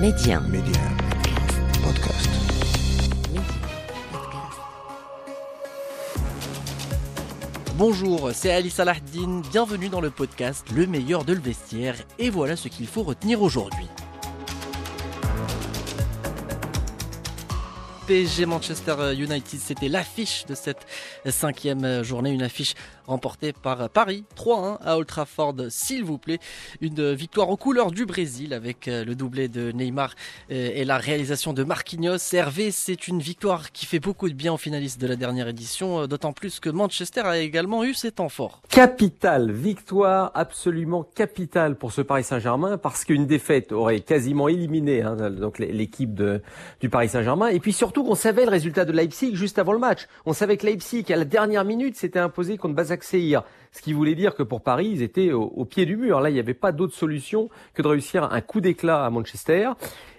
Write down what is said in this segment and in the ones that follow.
Média. Média. Podcast. Bonjour, c'est Ali Salahdine, bienvenue dans le podcast Le meilleur de le vestiaire et voilà ce qu'il faut retenir aujourd'hui. PSG Manchester United, c'était l'affiche de cette cinquième journée, une affiche remportée par Paris 3-1 à Old Trafford, s'il vous plaît. Une victoire aux couleurs du Brésil avec le doublé de Neymar et la réalisation de Marquinhos. Hervé, c'est une victoire qui fait beaucoup de bien aux finalistes de la dernière édition, d'autant plus que Manchester a également eu ses temps forts. Capitale, victoire absolument capitale pour ce Paris Saint-Germain parce qu'une défaite aurait quasiment éliminé hein, donc l'équipe du Paris Saint-Germain et puis surtout qu'on savait le résultat de Leipzig juste avant le match. On savait que Leipzig à la dernière minute s'était imposé contre Basak Seir, ce qui voulait dire que pour Paris, ils étaient au pied du mur. Là, il n'y avait pas d'autre solution que de réussir un coup d'éclat à Manchester.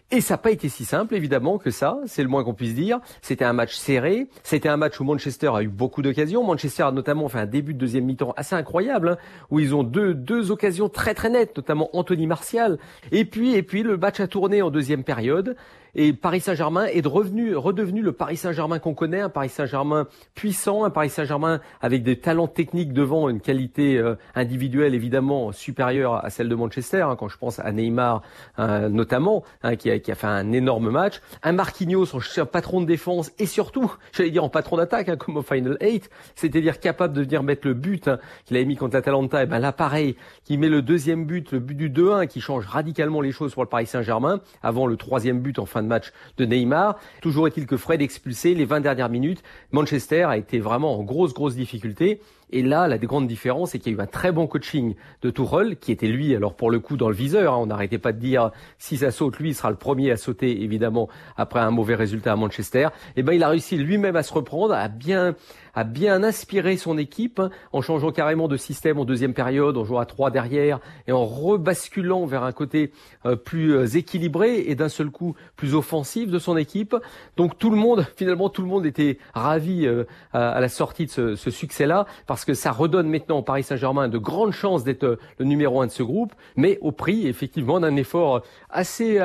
Et ça n'a pas été si simple, évidemment, que ça, c'est le moins qu'on puisse dire. C'était un match serré, c'était un match où Manchester a eu beaucoup d'occasions. Manchester a notamment fait un début de deuxième mi-temps assez incroyable, hein, où ils ont deux, deux occasions très très nettes, notamment Anthony Martial. Et puis, et puis le match a tourné en deuxième période. Et Paris Saint-Germain est revenu, redevenu le Paris Saint-Germain qu'on connaît, un Paris Saint-Germain puissant, un Paris Saint-Germain avec des talents techniques devant, une qualité euh, individuelle évidemment supérieure à celle de Manchester, hein, quand je pense à Neymar euh, notamment, hein, qui, a, qui, a, fait un énorme match, un Marquinhos en patron de défense et surtout, j'allais dire en patron d'attaque, hein, comme au Final 8, c'est-à-dire capable de venir mettre le but hein, qu'il avait mis contre l'Atalanta, et ben là pareil, qui met le deuxième but, le but du 2-1, qui change radicalement les choses pour le Paris Saint-Germain, avant le troisième but en fin de match de Neymar. Toujours est-il que Fred expulsé les 20 dernières minutes, Manchester a été vraiment en grosse grosse difficulté. Et là, la grande différence, c'est qu'il y a eu un très bon coaching de Tourelle, qui était lui, alors pour le coup, dans le viseur. Hein, on n'arrêtait pas de dire, si ça saute, lui, il sera le premier à sauter, évidemment, après un mauvais résultat à Manchester. Et ben, il a réussi lui-même à se reprendre, à bien, à bien inspirer son équipe, hein, en changeant carrément de système en deuxième période, en jouant à trois derrière, et en rebasculant vers un côté euh, plus euh, équilibré et d'un seul coup plus offensif de son équipe. Donc tout le monde, finalement, tout le monde était ravi euh, à, la sortie de ce, ce succès-là, parce que ça redonne maintenant au Paris Saint-Germain de grandes chances d'être le numéro un de ce groupe, mais au prix effectivement d'un effort assez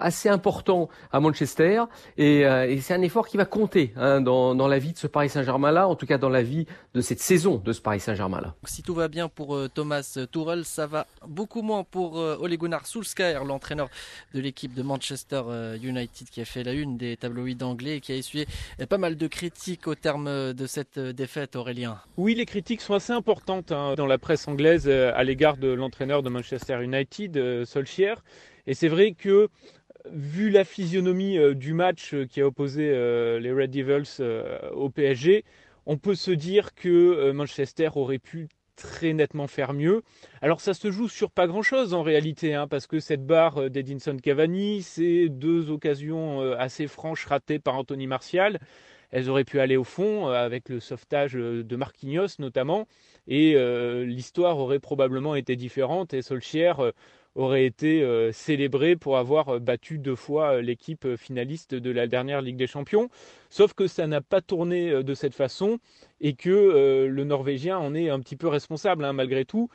assez important à Manchester et, et c'est un effort qui va compter hein, dans, dans la vie de ce Paris Saint-Germain là, en tout cas dans la vie de cette saison de ce Paris Saint-Germain là. Si tout va bien pour euh, Thomas Tuchel, ça va beaucoup moins pour euh, Ole Gunnar Solskjaer, l'entraîneur de l'équipe de Manchester euh, United qui a fait la une des tabloïds anglais et qui a essuyé pas mal de critiques au terme de cette défaite Aurélien. Oui, les critiques sont assez importantes hein, dans la presse anglaise à l'égard de l'entraîneur de Manchester United, Solskjaer. Et c'est vrai que vu la physionomie euh, du match euh, qui a opposé euh, les Red Devils au PSG, on peut se dire que Manchester aurait pu très nettement faire mieux. Alors ça se joue sur pas grand-chose en réalité, hein, parce que cette barre d'Edinson Cavani, c'est deux occasions assez franches ratées par Anthony Martial. Elles auraient pu aller au fond avec le sauvetage de Marquinhos notamment, et l'histoire aurait probablement été différente et Solskjaer aurait été euh, célébré pour avoir euh, battu deux fois euh, l'équipe finaliste de la dernière Ligue des Champions. Sauf que ça n'a pas tourné de cette façon et que le Norvégien en est un petit peu responsable hein, malgré tout,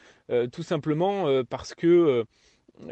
tout simplement parce que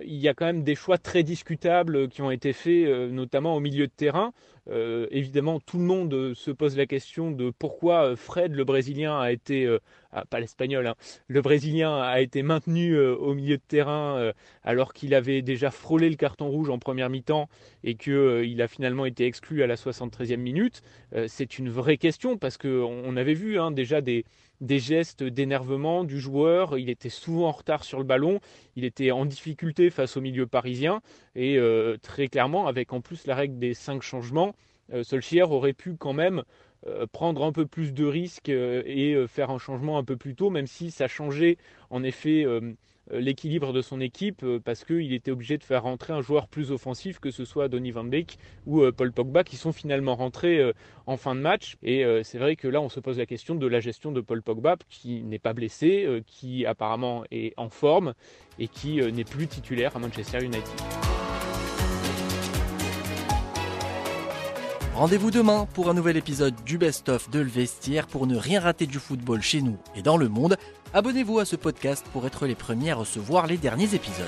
il y a quand même des choix très discutables qui ont été faits, notamment au milieu de terrain. Euh, évidemment, tout le monde se pose la question de pourquoi Fred, le Brésilien, a été, euh, ah, pas l'espagnol, hein, le Brésilien a été maintenu euh, au milieu de terrain alors qu'il avait déjà frôlé le carton rouge en première mi-temps et qu'il a finalement été exclu à la 73e minute. C'est une vraie question parce qu'on avait vu hein, déjà des, gestes d'énervement du joueur. Il était souvent en retard sur le ballon. Il était en difficulté face au milieu parisien. Et euh, très clairement, avec en plus la règle des cinq changements, euh, Solskjaer aurait pu quand même euh, prendre un peu plus de risques et faire un changement un peu plus tôt, même si ça changeait en effet l'équilibre de son équipe parce qu'il était obligé de faire rentrer un joueur plus offensif, que ce soit Donny Van Beek ou Paul Pogba, qui sont finalement rentrés en fin de match. Et c'est vrai que là, on se pose la question de la gestion de Paul Pogba, qui n'est pas blessé, qui apparemment est en forme et qui n'est plus titulaire à Manchester United. Rendez-vous demain pour un nouvel épisode du Best-of de Le Vestiaire pour ne rien rater du football chez nous et dans le monde. Abonnez-vous à ce podcast pour être les premiers à recevoir les derniers épisodes.